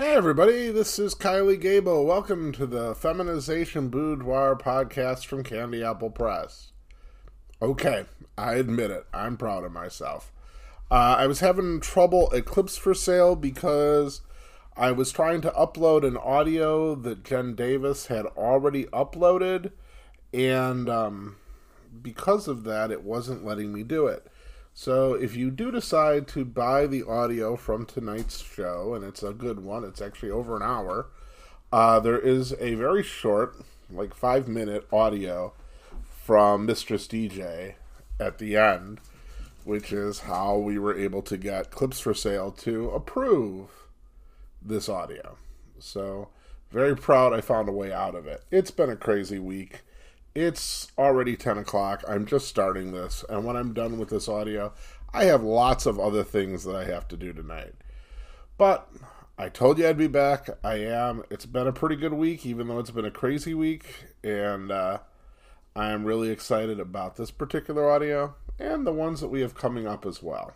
Hey everybody, this is Kylie Gable. Welcome to the Feminization Boudoir podcast from Candy Apple Press. Okay, I admit it. I'm proud of myself. Uh, I was having trouble Eclipse for Sale because I was trying to upload an audio that Jenn Davis had already uploaded, and um, because of that, it wasn't letting me do it. So if you do decide to buy the audio from tonight's show, and it's a good one, it's actually over an hour, uh, there is a very short, like five minute audio from Mistress DJ at the end, which is how we were able to get Clips for Sale to approve this audio. So very proud I found a way out of it. It's been a crazy week. It's already 10 o'clock. I'm just starting this. And when I'm done with this audio, I have lots of other things that I have to do tonight. But I told you I'd be back. I am. It's been a pretty good week, even though it's been a crazy week. And uh, I am really excited about this particular audio and the ones that we have coming up as well.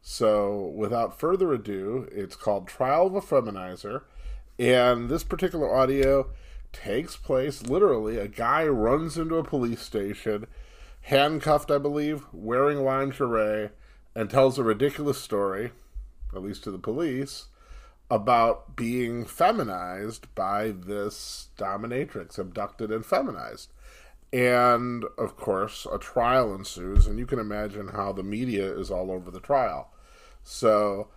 So, without further ado, it's called Trial of a Feminizer. And this particular audio takes place literally. A guy runs into a police station, handcuffed, I believe, wearing lingerie, and tells a ridiculous story, at least to the police, about being feminized by this dominatrix, abducted and feminized. And of course, a trial ensues, and you can imagine how the media is all over the trial. So,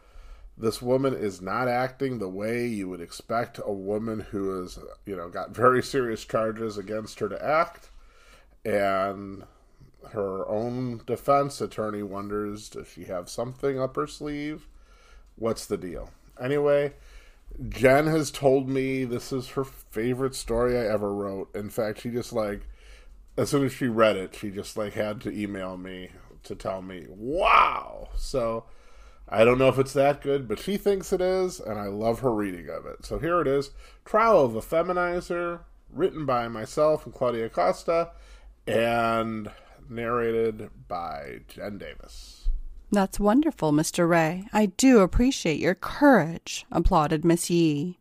this woman is not acting the way you would expect a woman who has, you know, got very serious charges against her to act. And her own defense attorney wonders does she have something up her sleeve? What's the deal? Anyway, Jenn has told me this is her favorite story I ever wrote. In fact, she just like, as soon as she read it, she just like had to email me to tell me, wow. So, I don't know if it's that good, but she thinks it is, and I love her reading of it. So here it is Trial of a Feminizer, written by myself and Claudia Costa, and narrated by Jenn Davis. That's wonderful, Mr. Ray. I do appreciate your courage, applauded Miss Yee.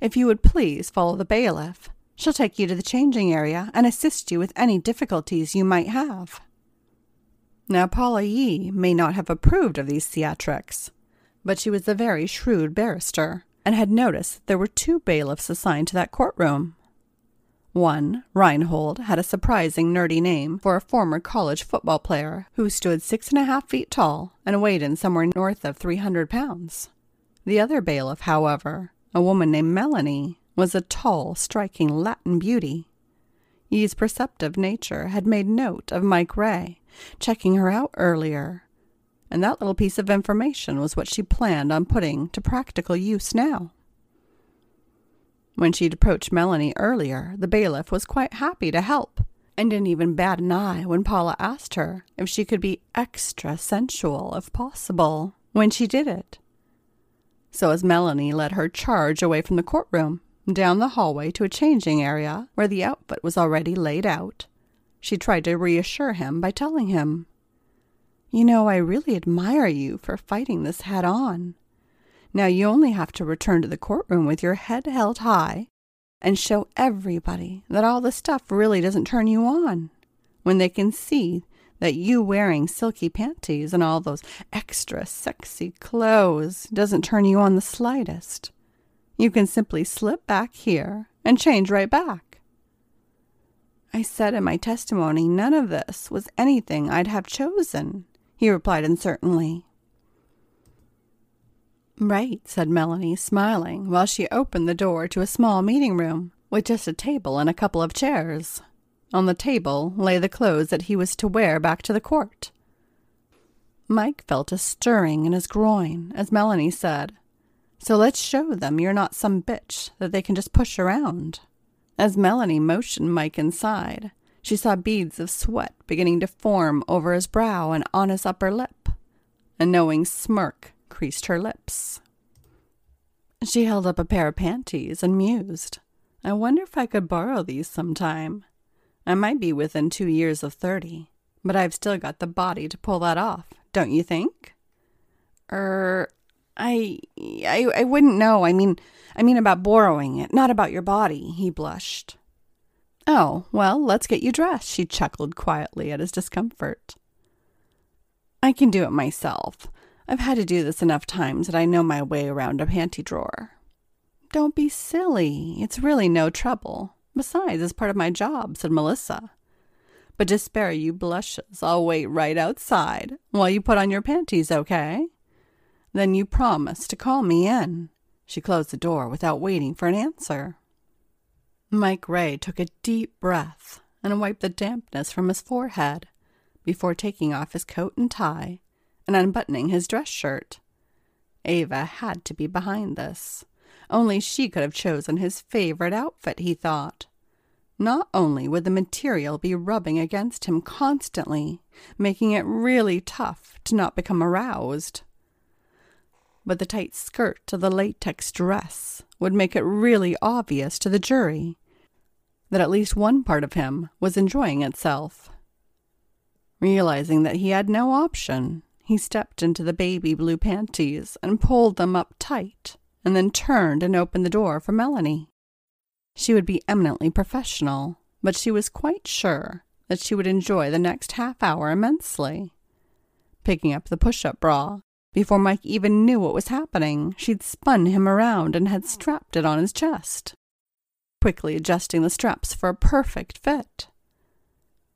If you would please follow the bailiff, she'll take you to the changing area and assist you with any difficulties you might have. Now, Paula Yee may not have approved of these theatrics, but she was a very shrewd barrister and had noticed that there were two bailiffs assigned to that courtroom. One, Reinhold, had a surprising nerdy name for a former college football player who stood six and a half feet tall and weighed in somewhere north of three hundred pounds. The other bailiff, however, a woman named Melanie, was a tall, striking Latin beauty. Yee's perceptive nature had made note of Mike Ray checking her out earlier. And that little piece of information was what she planned on putting to practical use now. When she'd approached Melanie earlier, the bailiff was quite happy to help, and didn't even bat an eye when Paula asked her if she could be extra sensual if possible when she did it. So as Melanie led her charge away from the courtroom, down the hallway to a changing area where the outfit was already laid out, she tried to reassure him by telling him, You know, I really admire you for fighting this head on. Now you only have to return to the courtroom with your head held high and show everybody that all the stuff really doesn't turn you on when they can see that you wearing silky panties and all those extra sexy clothes doesn't turn you on the slightest. You can simply slip back here and change right back. I said in my testimony none of this was anything I'd have chosen, he replied uncertainly. Right, said Melanie, smiling, while she opened the door to a small meeting room with just a table and a couple of chairs. On the table lay the clothes that he was to wear back to the court. Mike felt a stirring in his groin as Melanie said, So let's show them you're not some bitch that they can just push around. As Melanie motioned Mike inside, she saw beads of sweat beginning to form over his brow and on his upper lip. A knowing smirk creased her lips. She held up a pair of panties and mused. I wonder if I could borrow these sometime. I might be within two years of thirty, but I've still got the body to pull that off, don't you think? Er, I, I, I wouldn't know. I mean, I mean about borrowing it, not about your body, he blushed. Oh, well, let's get you dressed, she chuckled quietly at his discomfort. I can do it myself. I've had to do this enough times that I know my way around a panty drawer. Don't be silly. It's really no trouble. Besides, it's part of my job, said Melissa. But to spare you blushes, I'll wait right outside while you put on your panties, okay? Then you promise to call me in. She closed the door without waiting for an answer. Mike Ray took a deep breath and wiped the dampness from his forehead before taking off his coat and tie and unbuttoning his dress shirt. Ava had to be behind this. Only she could have chosen his favorite outfit, he thought. Not only would the material be rubbing against him constantly, making it really tough to not become aroused, but the tight skirt of the latex dress would make it really obvious to the jury that at least one part of him was enjoying itself. Realizing that he had no option, he stepped into the baby blue panties and pulled them up tight, and then turned and opened the door for Melanie. She would be eminently professional, but she was quite sure that she would enjoy the next half hour immensely. Picking up the push up bra, before Mike even knew what was happening, she'd spun him around and had strapped it on his chest, quickly adjusting the straps for a perfect fit.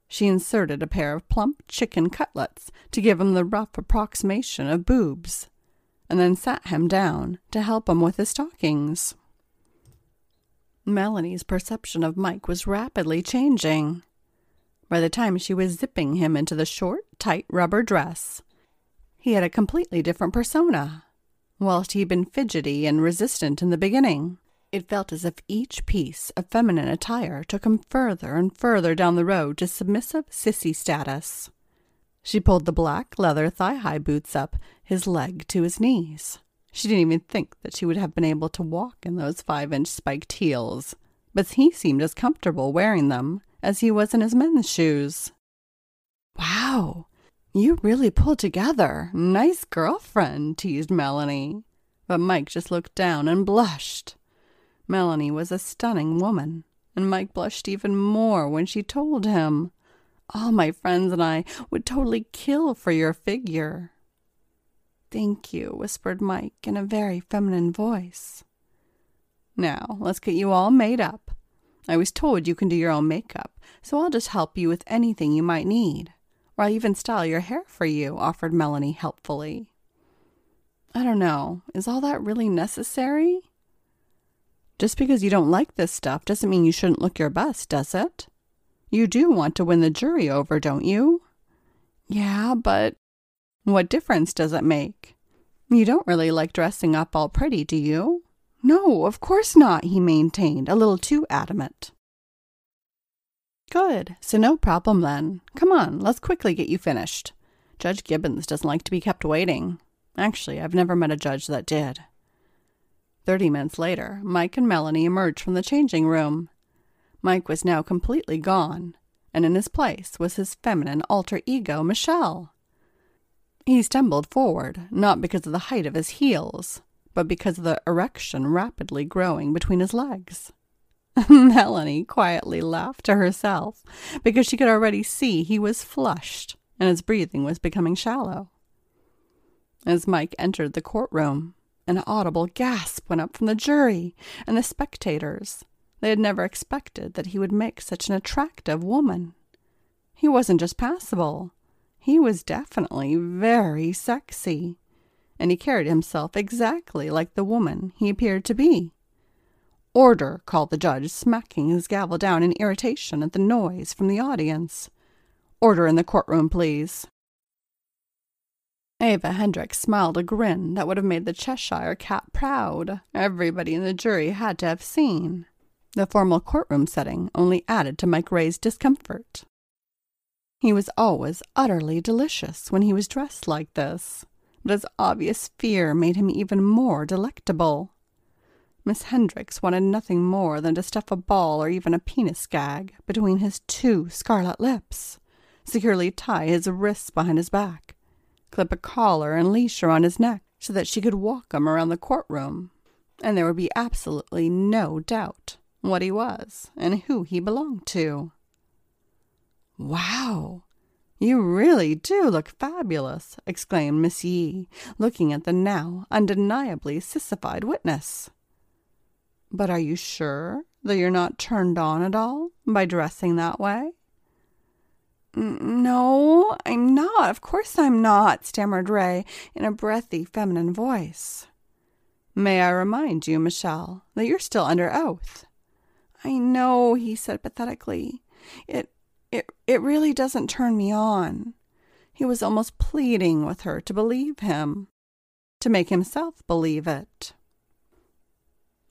She inserted a pair of plump chicken cutlets to give him the rough approximation of boobs, and then sat him down to help him with his stockings. Melanie's perception of Mike was rapidly changing. By the time she was zipping him into the short, tight rubber dress, he had a completely different persona. Whilst he'd been fidgety and resistant in the beginning, it felt as if each piece of feminine attire took him further and further down the road to submissive sissy status. She pulled the black leather thigh high boots up his leg to his knees. She didn't even think that she would have been able to walk in those five inch spiked heels, but he seemed as comfortable wearing them as he was in his men's shoes. Wow, you really pulled together. Nice girlfriend, teased Melanie. But Mike just looked down and blushed. Melanie was a stunning woman, and Mike blushed even more when she told him, All my friends and I would totally kill for your figure. Thank you, whispered Mike in a very feminine voice. Now, let's get you all made up. I was told you can do your own makeup, so I'll just help you with anything you might need. Or I'll even style your hair for you, offered Melanie helpfully. I don't know. Is all that really necessary? Just because you don't like this stuff doesn't mean you shouldn't look your best, does it? You do want to win the jury over, don't you? Yeah, but what difference does it make? You don't really like dressing up all pretty, do you? No, of course not, he maintained, a little too adamant. Good, so no problem then. Come on, let's quickly get you finished. Judge Gibbons doesn't like to be kept waiting. Actually, I've never met a judge that did. Thirty minutes later, Mike and Melanie emerged from the changing room. Mike was now completely gone, and in his place was his feminine alter ego, Michelle. He stumbled forward, not because of the height of his heels, but because of the erection rapidly growing between his legs. Melanie quietly laughed to herself because she could already see he was flushed and his breathing was becoming shallow. As Mike entered the courtroom, an audible gasp went up from the jury and the spectators. They had never expected that he would make such an attractive woman. He wasn't just passable, he was definitely very sexy, and he carried himself exactly like the woman he appeared to be. Order, called the judge, smacking his gavel down in irritation at the noise from the audience. Order in the courtroom, please. Ava Hendricks smiled a grin that would have made the Cheshire cat proud. Everybody in the jury had to have seen. The formal courtroom setting only added to Mike Ray's discomfort. He was always utterly delicious when he was dressed like this, but his obvious fear made him even more delectable. Miss Hendricks wanted nothing more than to stuff a ball or even a penis gag between his two scarlet lips, securely tie his wrists behind his back, clip a collar and leash around his neck so that she could walk him around the courtroom, and there would be absolutely no doubt what he was and who he belonged to. Wow! You really do look fabulous, exclaimed Miss Yee, looking at the now undeniably sissified witness. But are you sure that you're not turned on at all by dressing that way? No, I'm not. Of course I'm not, stammered Ray in a breathy, feminine voice. May I remind you, Michelle, that you're still under oath? I know, he said pathetically. It it it really doesn't turn me on. He was almost pleading with her to believe him, to make himself believe it.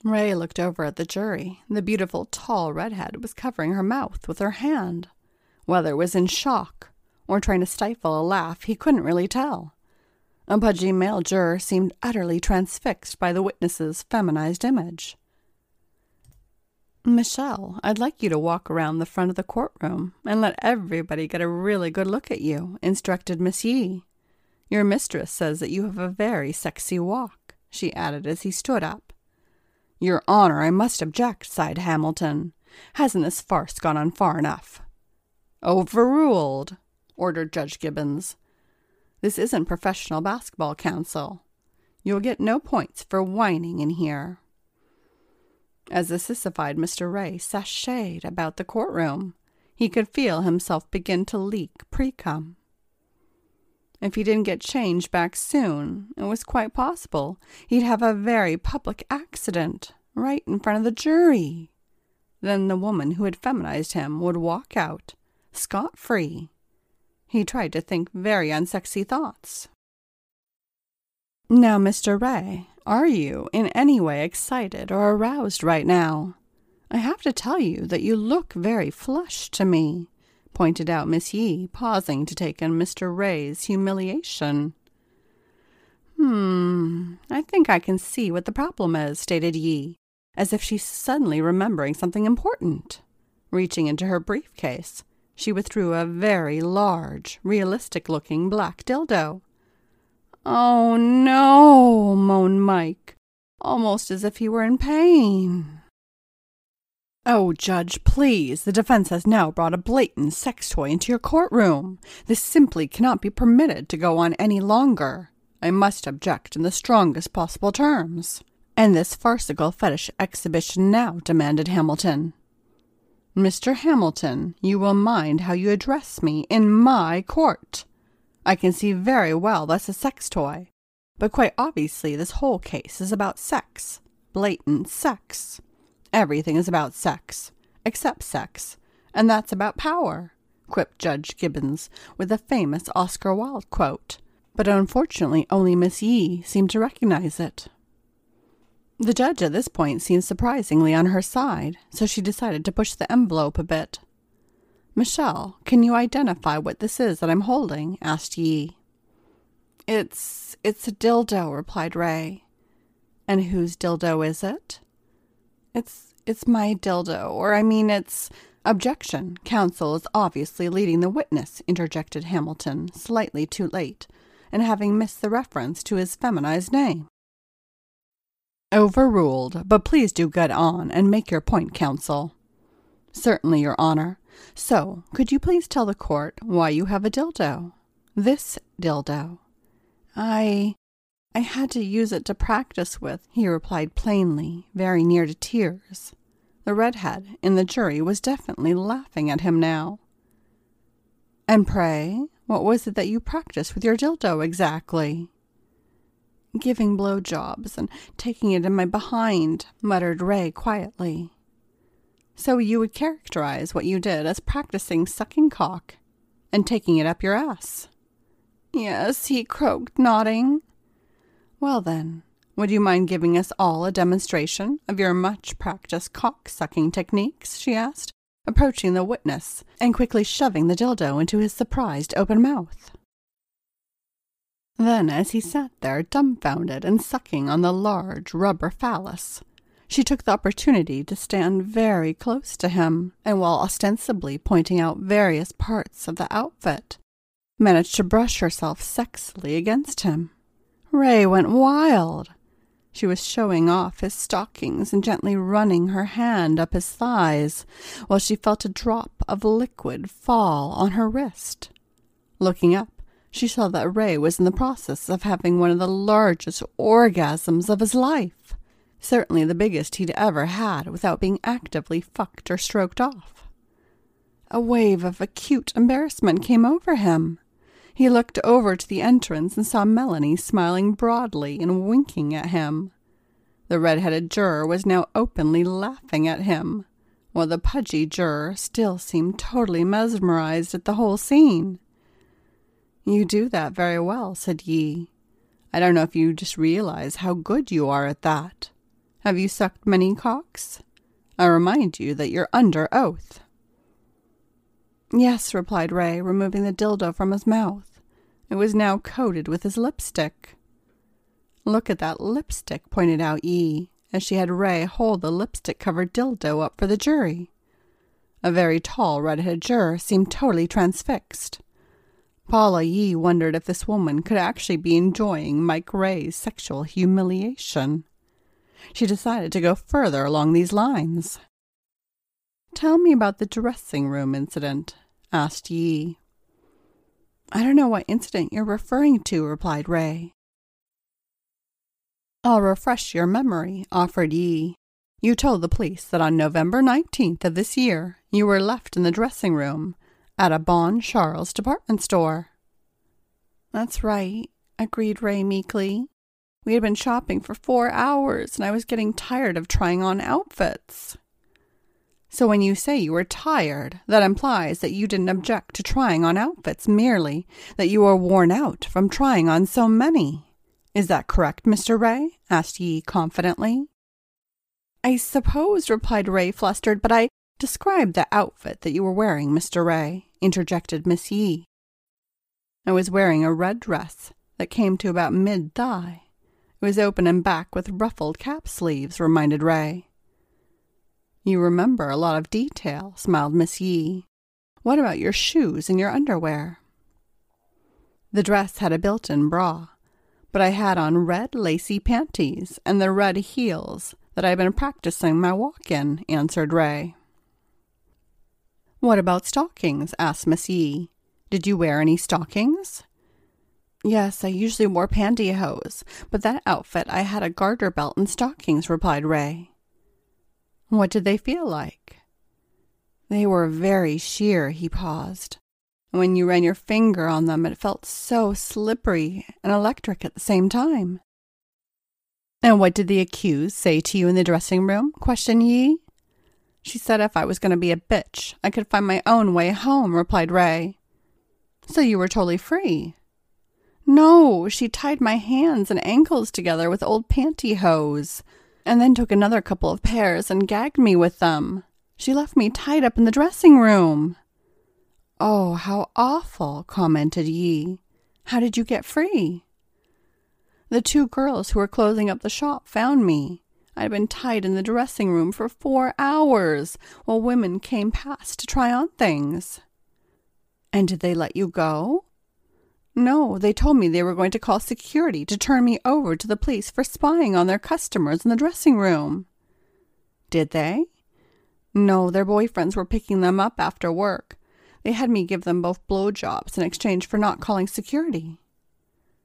Ray looked over at the jury. The beautiful, tall redhead was covering her mouth with her hand. Whether it was in shock or trying to stifle a laugh, he couldn't really tell. A pudgy male juror seemed utterly transfixed by the witness's feminized image. Michelle, I'd like you to walk around the front of the courtroom and let everybody get a really good look at you, instructed Miss Yee. Your mistress says that you have a very sexy walk, she added as he stood up. Your Honor, I must object, sighed Hamilton. Hasn't this farce gone on far enough? Overruled, ordered Judge Gibbons. This isn't professional basketball counsel. You'll get no points for whining in here as the sissified Mr. Ray sashayed about the courtroom. He could feel himself begin to leak precum. If he didn't get changed back soon, it was quite possible he'd have a very public accident right in front of the jury. Then the woman who had feminized him would walk out, scot free. He tried to think very unsexy thoughts. Now, Mr. Ray, are you in any way excited or aroused right now? I have to tell you that you look very flushed to me, pointed out Miss Yee, pausing to take in Mr. Ray's humiliation. Hmm, I think I can see what the problem is, stated Yee, as if she's suddenly remembering something important. Reaching into her briefcase, she withdrew a very large, realistic looking black dildo. Oh no, moaned Mike, almost as if he were in pain. Oh, Judge, please. The defense has now brought a blatant sex toy into your courtroom. This simply cannot be permitted to go on any longer. I must object in the strongest possible terms. And this farcical fetish exhibition now, demanded Hamilton. Mr. Hamilton, you will mind how you address me in my court. I can see very well that's a sex toy. But quite obviously, this whole case is about sex. Blatant sex. Everything is about sex, except sex, and that's about power, quipped Judge Gibbons with a famous Oscar Wilde quote. But unfortunately, only Miss Yee seemed to recognize it. The judge at this point seemed surprisingly on her side, so she decided to push the envelope a bit. Michelle, can you identify what this is that I'm holding? asked Yee. It's it's a dildo, replied Ray. And whose dildo is it? It's it's my dildo, or I mean it's Objection. Counsel is obviously leading the witness, interjected Hamilton, slightly too late, and having missed the reference to his feminized name. Overruled, but please do get on and make your point, counsel. Certainly, Your Honor. So, could you please tell the court why you have a dildo? This dildo. I. I had to use it to practice with, he replied plainly, very near to tears. The redhead in the jury was definitely laughing at him now. And pray, what was it that you practiced with your dildo exactly? Giving blow jobs and taking it in my behind, muttered Ray quietly. So you would characterize what you did as practicing sucking cock and taking it up your ass. Yes, he croaked, nodding. Well then, would you mind giving us all a demonstration of your much practiced cock sucking techniques? she asked, approaching the witness and quickly shoving the dildo into his surprised open mouth. Then, as he sat there dumbfounded and sucking on the large rubber phallus, she took the opportunity to stand very close to him, and while ostensibly pointing out various parts of the outfit, managed to brush herself sexily against him. Ray went wild. She was showing off his stockings and gently running her hand up his thighs while she felt a drop of liquid fall on her wrist. Looking up, she saw that Ray was in the process of having one of the largest orgasms of his life, certainly the biggest he'd ever had without being actively fucked or stroked off. A wave of acute embarrassment came over him. He looked over to the entrance and saw Melanie smiling broadly and winking at him. The red-headed juror was now openly laughing at him, while the pudgy juror still seemed totally mesmerized at the whole scene. You do that very well, said Yee. I don't know if you just realize how good you are at that. Have you sucked many cocks? I remind you that you're under oath. Yes, replied Ray, removing the dildo from his mouth. It was now coated with his lipstick. Look at that lipstick, pointed out Yee, as she had Ray hold the lipstick covered dildo up for the jury. A very tall red-headed juror seemed totally transfixed. Paula Yee wondered if this woman could actually be enjoying Mike Ray's sexual humiliation. She decided to go further along these lines. Tell me about the dressing room incident, asked Yee. I don't know what incident you're referring to, replied Ray. I'll refresh your memory, offered Yee. You told the police that on November 19th of this year you were left in the dressing room at a Bon Charles department store. That's right, agreed Ray meekly. We had been shopping for four hours and I was getting tired of trying on outfits. So when you say you were tired, that implies that you didn't object to trying on outfits merely that you were worn out from trying on so many. Is that correct, Mr. Ray? asked Yee confidently. I suppose, replied Ray, flustered, but I described the outfit that you were wearing, Mr. Ray, interjected Miss Yee. I was wearing a red dress that came to about mid thigh. It was open and back with ruffled cap sleeves, reminded Ray. You remember a lot of detail, smiled Miss Yee. What about your shoes and your underwear? The dress had a built in bra, but I had on red lacy panties and the red heels that I've been practicing my walk in, answered Ray. What about stockings? asked Miss Yee. Did you wear any stockings? Yes, I usually wore pantyhose, but that outfit I had a garter belt and stockings, replied Ray. What did they feel like? They were very sheer, he paused. And when you ran your finger on them, it felt so slippery and electric at the same time. And what did the accused say to you in the dressing room? questioned Yee. She said if I was going to be a bitch, I could find my own way home, replied Ray. So you were totally free? No, she tied my hands and ankles together with old pantyhose and then took another couple of pairs and gagged me with them. She left me tied up in the dressing room. Oh, how awful, commented Yee. How did you get free? The two girls who were closing up the shop found me. I'd been tied in the dressing room for four hours while women came past to try on things. And did they let you go? No, they told me they were going to call security to turn me over to the police for spying on their customers in the dressing room. Did they? No, their boyfriends were picking them up after work. They had me give them both blowjobs in exchange for not calling security.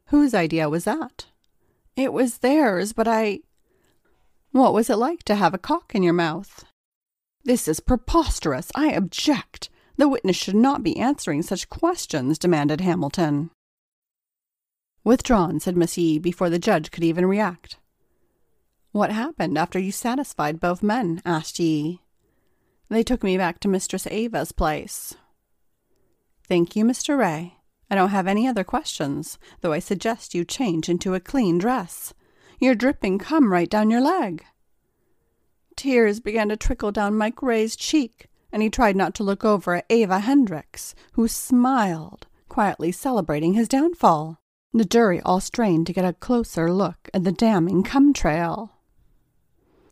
Whose idea was that? It was theirs, but I. What was it like to have a cock in your mouth? This is preposterous. I object. The witness should not be answering such questions, demanded Hamilton. Withdrawn, said Miss Yee before the judge could even react. What happened after you satisfied both men? asked Yee. They took me back to Mistress Ava's place. Thank you, Mr. Ray. I don't have any other questions, though I suggest you change into a clean dress. You're dripping cum right down your leg. Tears began to trickle down Mike Ray's cheek, and he tried not to look over at Ava Hendricks, who smiled, quietly celebrating his downfall. The jury all strained to get a closer look at the damning cum trail.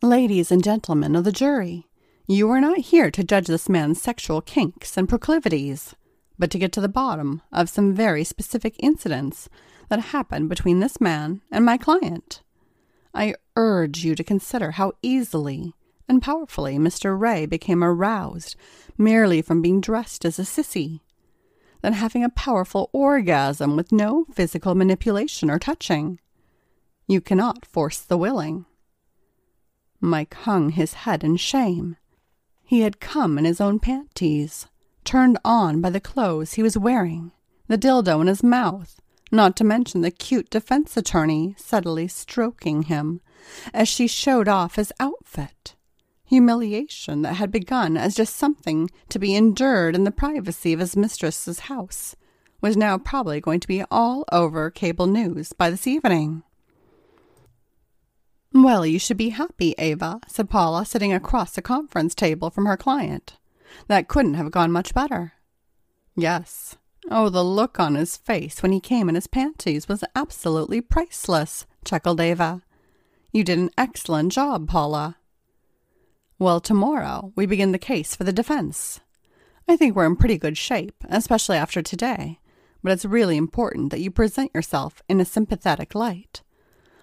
Ladies and gentlemen of the jury, you are not here to judge this man's sexual kinks and proclivities, but to get to the bottom of some very specific incidents that happened between this man and my client. I urge you to consider how easily and powerfully Mr. Ray became aroused merely from being dressed as a sissy, than having a powerful orgasm with no physical manipulation or touching. You cannot force the willing. Mike hung his head in shame. He had come in his own panties, turned on by the clothes he was wearing, the dildo in his mouth, not to mention the cute defense attorney subtly stroking him as she showed off his outfit. Humiliation that had begun as just something to be endured in the privacy of his mistress's house was now probably going to be all over cable news by this evening. Well, you should be happy, Ava, said Paula, sitting across the conference table from her client. That couldn't have gone much better. Yes. Oh, the look on his face when he came in his panties was absolutely priceless, chuckled Ava. You did an excellent job, Paula. Well, tomorrow we begin the case for the defense. I think we're in pretty good shape, especially after today, but it's really important that you present yourself in a sympathetic light.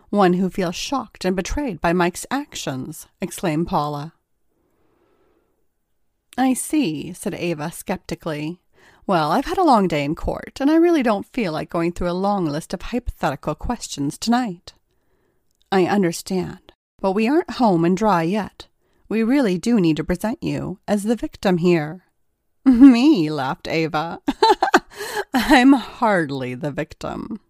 One who feels shocked and betrayed by Mike's actions, exclaimed Paula. I see, said Ava skeptically. Well, I've had a long day in court, and I really don't feel like going through a long list of hypothetical questions tonight. I understand, but we aren't home and dry yet. We really do need to present you as the victim here. Me, laughed Ava. I'm hardly the victim.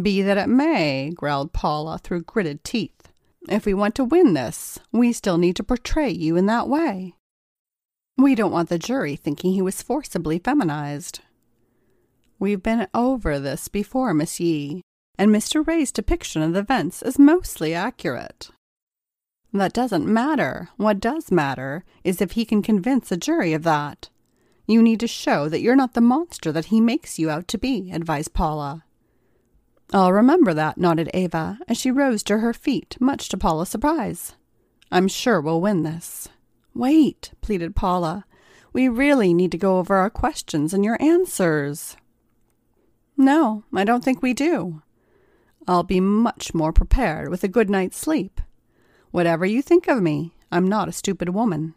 Be that it may, growled Paula through gritted teeth. If we want to win this, we still need to portray you in that way. We don't want the jury thinking he was forcibly feminized. We've been over this before, Miss Yee, and Mr. Ray's depiction of the events is mostly accurate. That doesn't matter. What does matter is if he can convince a jury of that. You need to show that you're not the monster that he makes you out to be, advised Paula. I'll remember that, nodded Ava, as she rose to her feet, much to Paula's surprise. I'm sure we'll win this. Wait, pleaded Paula. We really need to go over our questions and your answers. No, I don't think we do. I'll be much more prepared with a good night's sleep. Whatever you think of me, I'm not a stupid woman.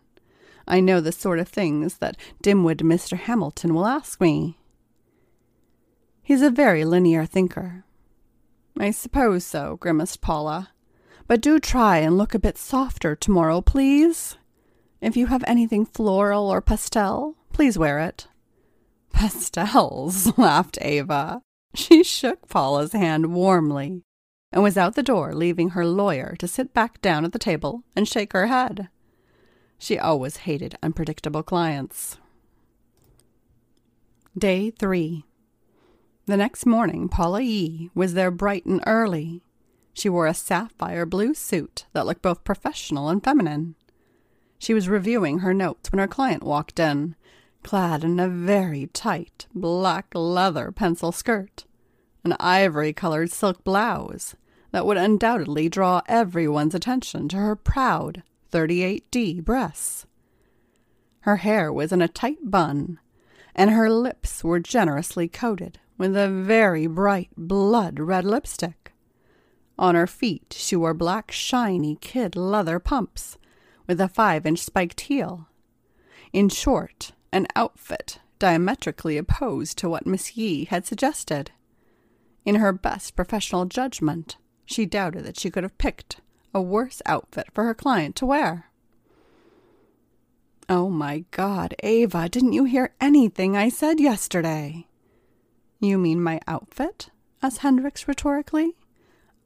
I know the sort of things that dim-witted Mr. Hamilton will ask me. He's a very linear thinker. I suppose so, grimaced Paula. But do try and look a bit softer tomorrow, please. If you have anything floral or pastel, please wear it. Pastels, laughed Ava. She shook Paula's hand warmly and was out the door, leaving her lawyer to sit back down at the table and shake her head. She always hated unpredictable clients. Day 3 The next morning, Paula Yee was there bright and early. She wore a sapphire blue suit that looked both professional and feminine. She was reviewing her notes when her client walked in, clad in a very tight black leather pencil skirt, an ivory colored silk blouse that would undoubtedly draw everyone's attention to her proud 38D breasts. Her hair was in a tight bun, and her lips were generously coated with a very bright blood red lipstick. On her feet she wore black shiny kid leather pumps with a five inch spiked heel. In short, an outfit diametrically opposed to what Miss Yee had suggested. In her best professional judgment, she doubted that she could have picked a worse outfit for her client to wear. Oh my God, Ava, didn't you hear anything I said yesterday? You mean my outfit? asked Hendricks rhetorically.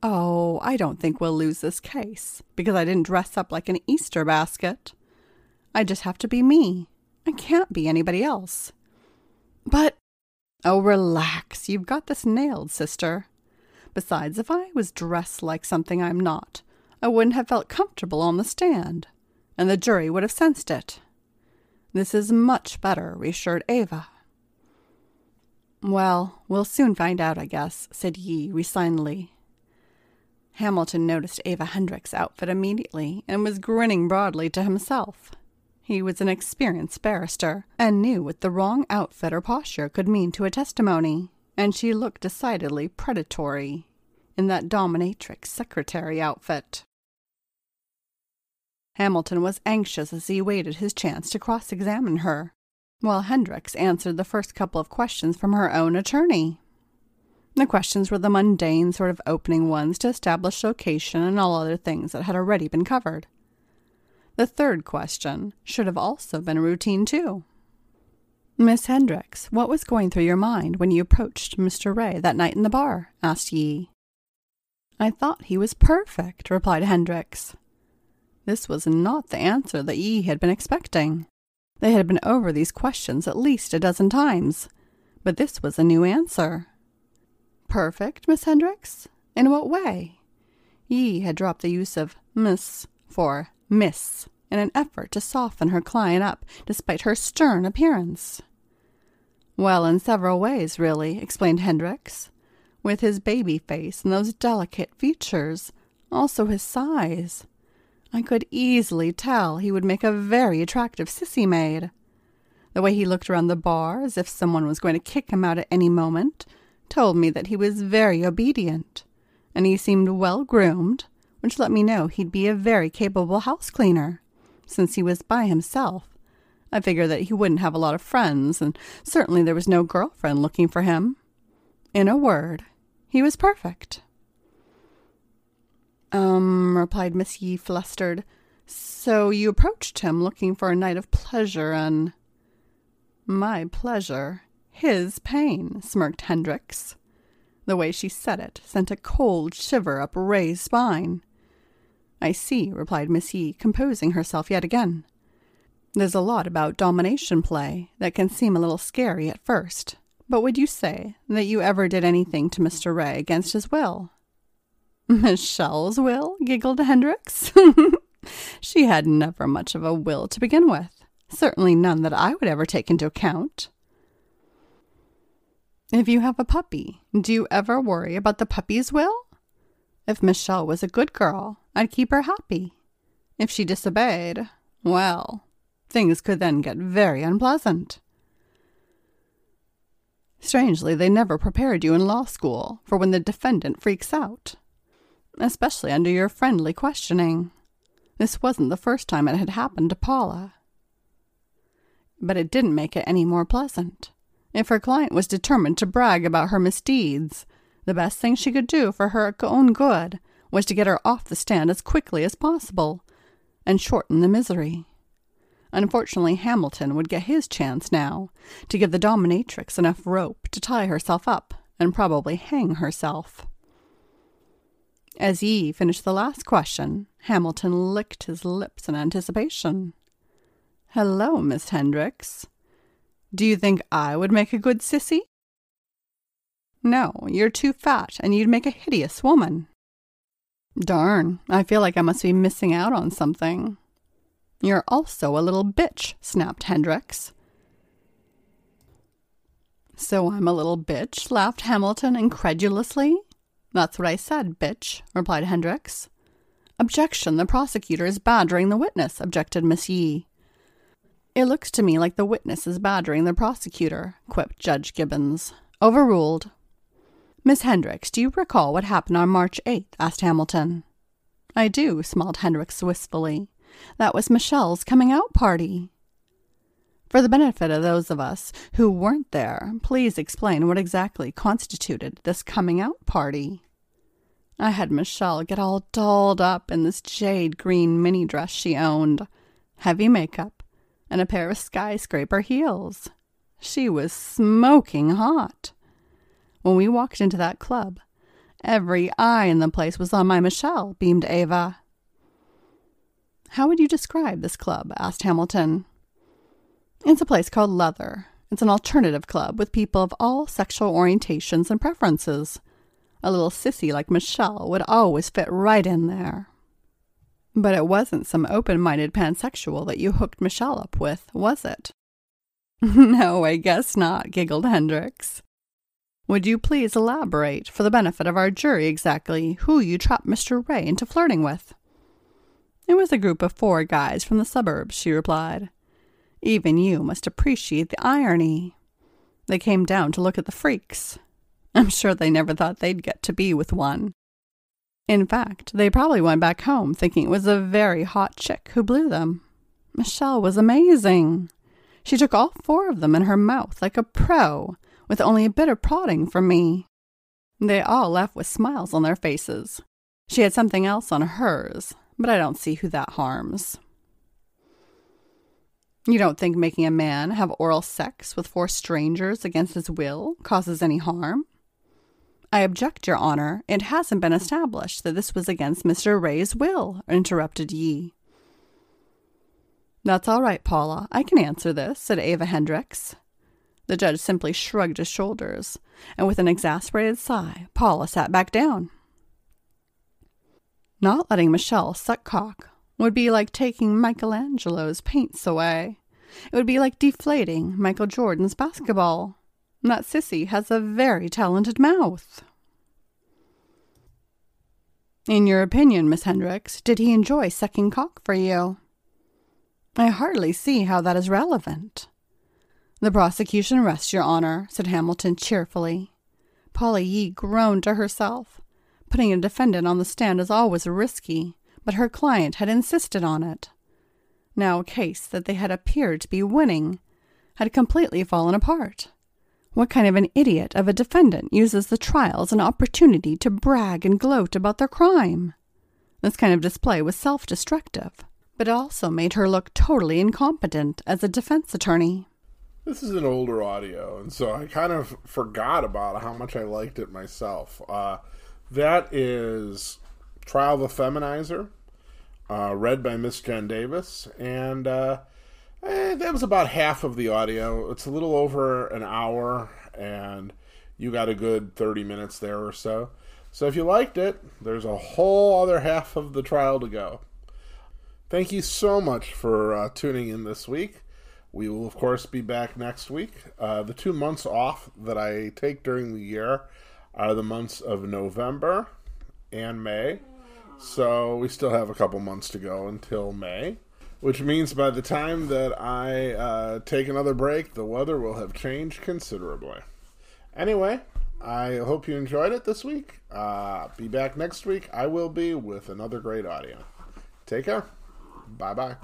Oh, I don't think we'll lose this case because I didn't dress up like an Easter basket. I just have to be me. I can't be anybody else. But, oh, relax. You've got this nailed, sister. Besides, if I was dressed like something I'm not, I wouldn't have felt comfortable on the stand, and the jury would have sensed it. This is much better, reassured Ava. Well, we'll soon find out, I guess, said Yee resignedly. Hamilton noticed Ava Hendrick's outfit immediately and was grinning broadly to himself. He was an experienced barrister and knew what the wrong outfit or posture could mean to a testimony. and she looked decidedly predatory in that dominatrix secretary outfit. Hamilton was anxious as he waited his chance to cross examine her, while Hendricks answered the first couple of questions from her own attorney. The questions were the mundane sort of opening ones to establish location and all other things that had already been covered. The third question should have also been routine, too. Miss Hendricks, what was going through your mind when you approached Mr. Ray that night in the bar? asked Yee. I thought he was perfect, replied Hendricks. This was not the answer that Yee had been expecting. They had been over these questions at least a dozen times, but this was a new answer. Perfect, Miss Hendricks? In what way? Yee had dropped the use of Miss for Miss in an effort to soften her client up despite her stern appearance. Well, in several ways, really, explained Hendricks. With his baby face and those delicate features, also his size. I could easily tell he would make a very attractive sissy maid. The way he looked around the bar as if someone was going to kick him out at any moment told me that he was very obedient, and he seemed well groomed, which let me know he'd be a very capable house cleaner, since he was by himself. I figured that he wouldn't have a lot of friends, and certainly there was no girlfriend looking for him. In a word, he was perfect. Um, replied Miss Yee, flustered. So you approached him looking for a night of pleasure and. My pleasure his pain, smirked Hendricks. The way she said it sent a cold shiver up Ray's spine. I see, replied Miss Yee, composing herself yet again. There's a lot about domination play that can seem a little scary at first, but would you say that you ever did anything to Mr. Ray against his will? Michelle's will? giggled Hendricks. she had never much of a will to begin with, certainly none that I would ever take into account. If you have a puppy, do you ever worry about the puppy's will? If Michelle was a good girl, I'd keep her happy. If she disobeyed, well, things could then get very unpleasant. Strangely, they never prepared you in law school for when the defendant freaks out, especially under your friendly questioning. This wasn't the first time it had happened to Paula. But it didn't make it any more pleasant. If her client was determined to brag about her misdeeds, the best thing she could do for her own good was to get her off the stand as quickly as possible and shorten the misery. Unfortunately, Hamilton would get his chance now to give the dominatrix enough rope to tie herself up and probably hang herself. As Yee finished the last question, Hamilton licked his lips in anticipation. Hello, Miss Hendricks. Do you think I would make a good sissy? No, you're too fat, and you'd make a hideous woman. Darn, I feel like I must be missing out on something. You're also a little bitch, snapped Hendricks. So I'm a little bitch? laughed Hamilton incredulously. That's what I said, bitch, replied Hendricks. Objection, the prosecutor is badgering the witness, objected Miss Yee. It looks to me like the witness is badgering the prosecutor, quipped Judge Gibbons. Overruled. Miss Hendricks, do you recall what happened on March 8th? asked Hamilton. I do, smiled Hendricks wistfully. That was Michelle's coming out party. For the benefit of those of us who weren't there, please explain what exactly constituted this coming out party. I had Michelle get all dolled up in this jade green mini dress she owned, heavy makeup, and a pair of skyscraper heels. She was smoking hot. When we walked into that club, every eye in the place was on my Michelle, beamed Ava. How would you describe this club? asked Hamilton. It's a place called Leather. It's an alternative club with people of all sexual orientations and preferences. A little sissy like Michelle would always fit right in there. But it wasn't some open minded pansexual that you hooked Michelle up with, was it? no, I guess not, giggled Hendricks. Would you please elaborate, for the benefit of our jury, exactly who you trapped Mr. Ray into flirting with? It was a group of four guys from the suburbs, she replied. Even you must appreciate the irony. They came down to look at the freaks. I'm sure they never thought they'd get to be with one. In fact, they probably went back home thinking it was a very hot chick who blew them. Michelle was amazing. She took all four of them in her mouth like a pro, with only a bit of prodding from me. They all left with smiles on their faces. She had something else on hers, but I don't see who that harms. You don't think making a man have oral sex with four strangers against his will causes any harm? I object, Your Honor. It hasn't been established that this was against Mr. Ray's will, interrupted Yee. That's all right, Paula. I can answer this, said Ava Hendricks. The judge simply shrugged his shoulders, and with an exasperated sigh, Paula sat back down. Not letting Michelle suck cock would be like taking Michelangelo's paints away. It would be like deflating Michael Jordan's basketball. That sissy has a very talented mouth. In your opinion, Miss Hendricks, did he enjoy sucking cock for you? I hardly see how that is relevant. The prosecution rests, Your Honor, said Hamilton cheerfully. Polly Yee groaned to herself. Putting a defendant on the stand is always risky, but her client had insisted on it. Now a case that they had appeared to be winning had completely fallen apart. What kind of an idiot of a defendant uses the trial as an opportunity to brag and gloat about their crime? This kind of display was self destructive, but also made her look totally incompetent as a defense attorney. This is an older audio, and so I kind of forgot about how much I liked it myself. Uh, that is Trial of a Feminizer, uh, read by Miss Jenn Davis, and uh, eh, that was about half of the audio. It's a little over an hour, and you got a good 30 minutes there or so. So if you liked it, there's a whole other half of the trial to go. Thank you so much for uh, tuning in this week. We will, of course, be back next week. Uh, the two months off that I take during the year are the months of November and May. So we still have a couple months to go until May, which means by the time that I uh, take another break, the weather will have changed considerably. Anyway, I hope you enjoyed it this week. Uh, be back next week. I will be with another great audio. Take care. Bye bye.